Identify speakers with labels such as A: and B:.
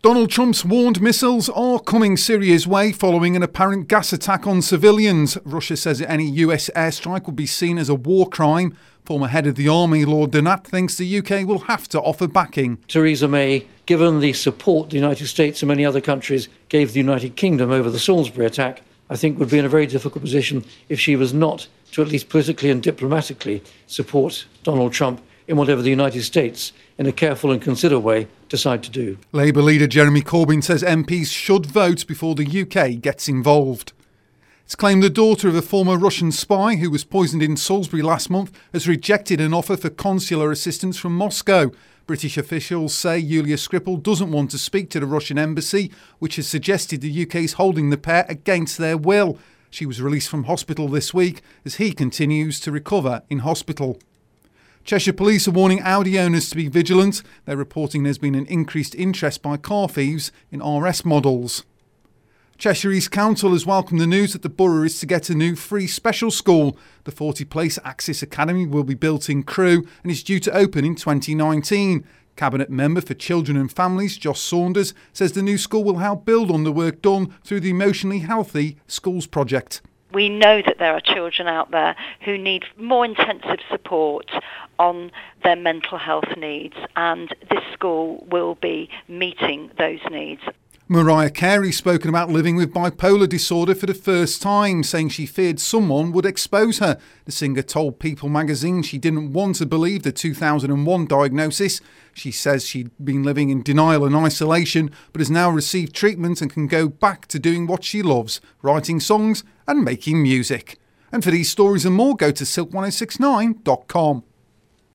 A: Donald Trump's warned missiles are coming Syria's way following an apparent gas attack on civilians. Russia says any US airstrike would be seen as a war crime. Former head of the army, Lord Dannatt, thinks the UK will have to offer backing.
B: Theresa May, given the support the United States and many other countries gave the United Kingdom over the Salisbury attack, I think would be in a very difficult position if she was not to at least politically and diplomatically support Donald Trump in whatever the United States, in a careful and considered way, decide to do.
A: Labour leader Jeremy Corbyn says MPs should vote before the UK gets involved. It's claimed the daughter of a former Russian spy who was poisoned in Salisbury last month has rejected an offer for consular assistance from Moscow. British officials say Yulia Skripal doesn't want to speak to the Russian embassy, which has suggested the UK is holding the pair against their will. She was released from hospital this week as he continues to recover in hospital. Cheshire Police are warning Audi owners to be vigilant. They're reporting there's been an increased interest by car thieves in RS models. Cheshire East Council has welcomed the news that the borough is to get a new free special school. The 40 place Axis Academy will be built in Crewe and is due to open in 2019. Cabinet member for Children and Families, Josh Saunders, says the new school will help build on the work done through the Emotionally Healthy Schools project.
C: We know that there are children out there who need more intensive support on their mental health needs, and this school will be meeting those needs.
A: Mariah Carey spoken about living with bipolar disorder for the first time, saying she feared someone would expose her. The singer told People magazine she didn't want to believe the 2001 diagnosis. She says she'd been living in denial and isolation, but has now received treatment and can go back to doing what she loves writing songs and making music. And for these stories and more, go to silk1069.com.